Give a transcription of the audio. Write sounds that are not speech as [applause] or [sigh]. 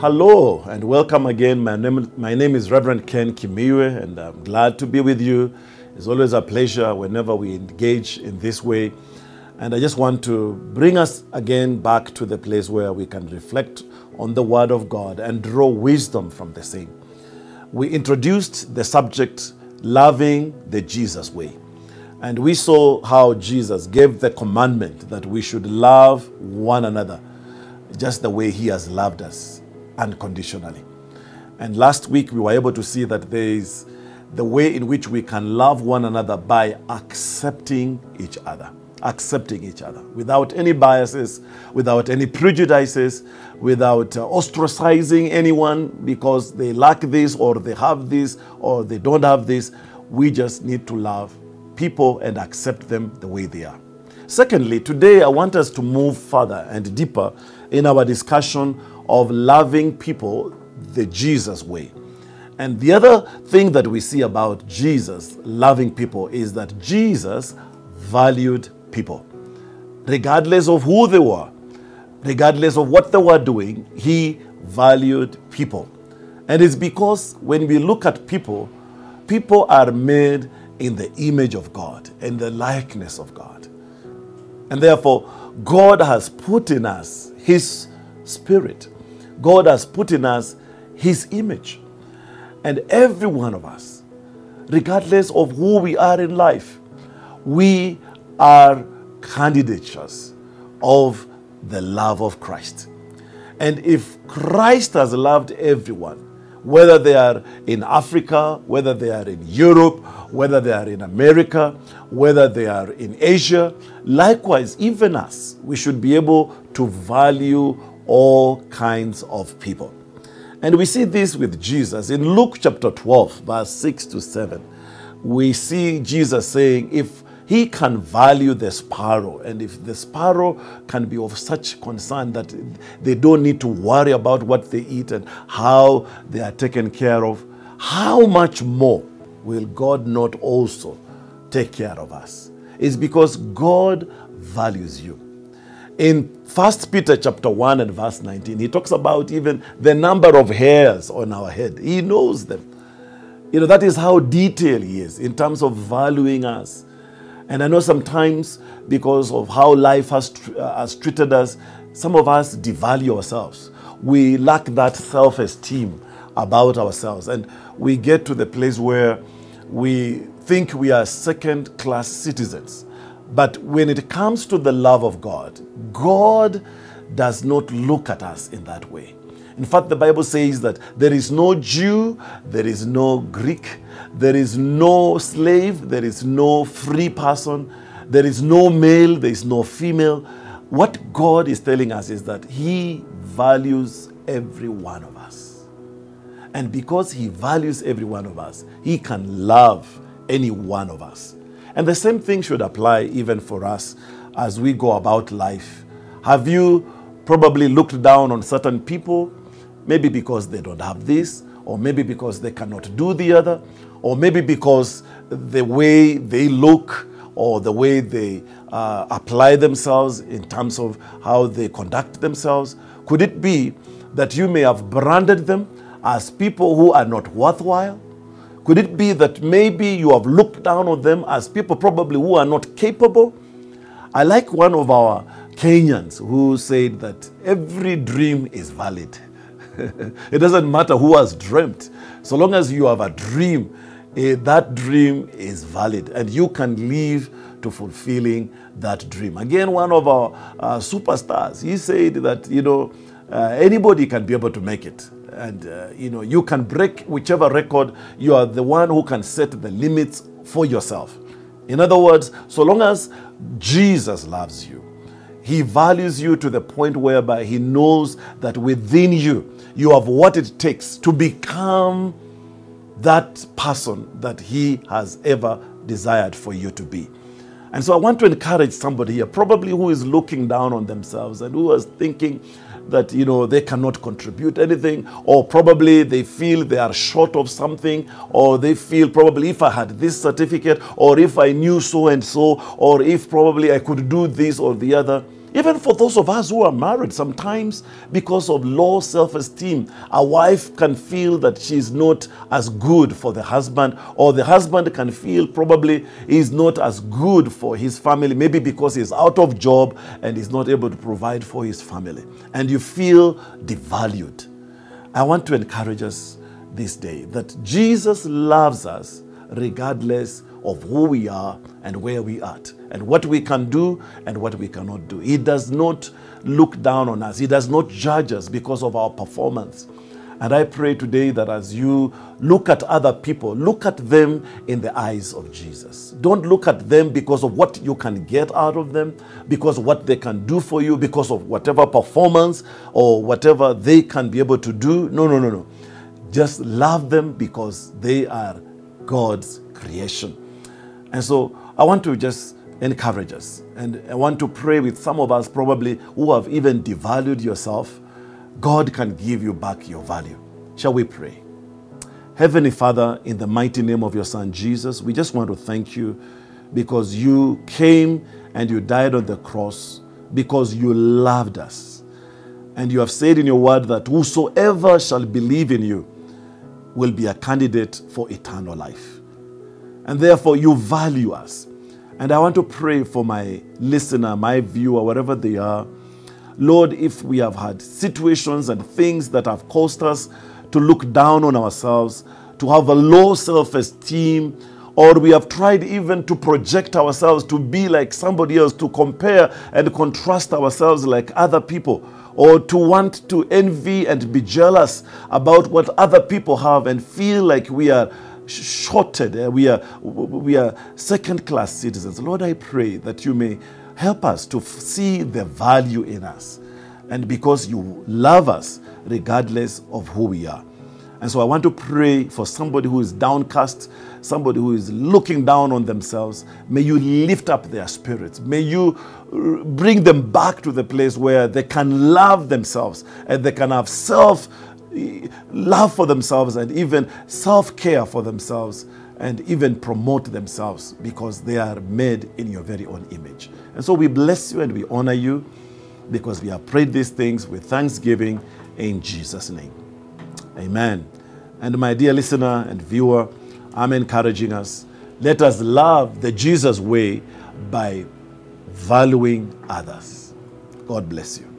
Hello and welcome again. My name, my name is Reverend Ken Kimiwe, and I'm glad to be with you. It's always a pleasure whenever we engage in this way. And I just want to bring us again back to the place where we can reflect on the Word of God and draw wisdom from the same. We introduced the subject loving the Jesus way. And we saw how Jesus gave the commandment that we should love one another just the way He has loved us unconditionally. And last week we were able to see that there is the way in which we can love one another by accepting each other. Accepting each other without any biases, without any prejudices, without uh, ostracizing anyone because they lack this or they have this or they don't have this. We just need to love people and accept them the way they are. Secondly, today I want us to move further and deeper in our discussion of loving people the Jesus way. And the other thing that we see about Jesus loving people is that Jesus valued people. Regardless of who they were, regardless of what they were doing, he valued people. And it's because when we look at people, people are made in the image of God in the likeness of God. And therefore, God has put in us his spirit. God has put in us his image. And every one of us, regardless of who we are in life, we are candidates of the love of Christ. And if Christ has loved everyone, whether they are in Africa, whether they are in Europe, whether they are in America, whether they are in Asia, likewise, even us, we should be able to value all kinds of people. And we see this with Jesus. In Luke chapter 12, verse 6 to 7, we see Jesus saying, If he can value the sparrow, and if the sparrow can be of such concern that they don't need to worry about what they eat and how they are taken care of, how much more will God not also take care of us? It's because God values you. In 1 Peter chapter 1 and verse 19, he talks about even the number of hairs on our head. He knows them. You know, that is how detailed he is in terms of valuing us. And I know sometimes because of how life has, uh, has treated us, some of us devalue ourselves. We lack that self esteem about ourselves. And we get to the place where we think we are second class citizens. But when it comes to the love of God, God does not look at us in that way. In fact, the Bible says that there is no Jew, there is no Greek, there is no slave, there is no free person, there is no male, there is no female. What God is telling us is that He values every one of us. And because He values every one of us, He can love any one of us. And the same thing should apply even for us as we go about life. Have you probably looked down on certain people, maybe because they don't have this, or maybe because they cannot do the other, or maybe because the way they look or the way they uh, apply themselves in terms of how they conduct themselves? Could it be that you may have branded them as people who are not worthwhile? Could it be that maybe you have looked down on them as people probably who are not capable? I like one of our Kenyans who said that every dream is valid. [laughs] it doesn't matter who has dreamt, so long as you have a dream, eh, that dream is valid and you can live to fulfilling that dream. Again, one of our uh, superstars, he said that, you know, uh, anybody can be able to make it and uh, you know you can break whichever record. You are the one who can set the limits for yourself. In other words so long as jesus loves you he values you to the point whereby he knows that within you you have what it takes to become that person that he has ever desired for you to be and so i want to encourage somebody here probably who is looking down on themselves and who is thinking that you know they cannot contribute anything or probably they feel they are short of something or they feel probably if i had this certificate or if i knew so and so or if probably i could do this or the other Even for those of us who are married, sometimes because of low self esteem, a wife can feel that she's not as good for the husband, or the husband can feel probably he's not as good for his family, maybe because he's out of job and he's not able to provide for his family. And you feel devalued. I want to encourage us this day that Jesus loves us regardless of who we are and where we are and what we can do and what we cannot do. He does not look down on us, He does not judge us because of our performance. And I pray today that as you look at other people, look at them in the eyes of Jesus. Don't look at them because of what you can get out of them, because what they can do for you, because of whatever performance or whatever they can be able to do. No, no, no, no. Just love them because they are God's creation. And so I want to just encourage us. And I want to pray with some of us probably who have even devalued yourself. God can give you back your value. Shall we pray? Heavenly Father, in the mighty name of your Son Jesus, we just want to thank you because you came and you died on the cross because you loved us. And you have said in your word that whosoever shall believe in you will be a candidate for eternal life. And therefore, you value us. And I want to pray for my listener, my viewer, wherever they are. Lord, if we have had situations and things that have caused us to look down on ourselves, to have a low self esteem, or we have tried even to project ourselves to be like somebody else, to compare and contrast ourselves like other people, or to want to envy and be jealous about what other people have and feel like we are shorted. Uh, we are, we are second class citizens. Lord, I pray that you may help us to see the value in us. And because you love us regardless of who we are. And so I want to pray for somebody who is downcast, somebody who is looking down on themselves. May you lift up their spirits. May you bring them back to the place where they can love themselves and they can have self love for themselves and even self care for themselves and even promote themselves because they are made in your very own image. And so we bless you and we honor you because we have prayed these things with thanksgiving in Jesus' name. Amen. And my dear listener and viewer, I'm encouraging us. Let us love the Jesus way by valuing others. God bless you.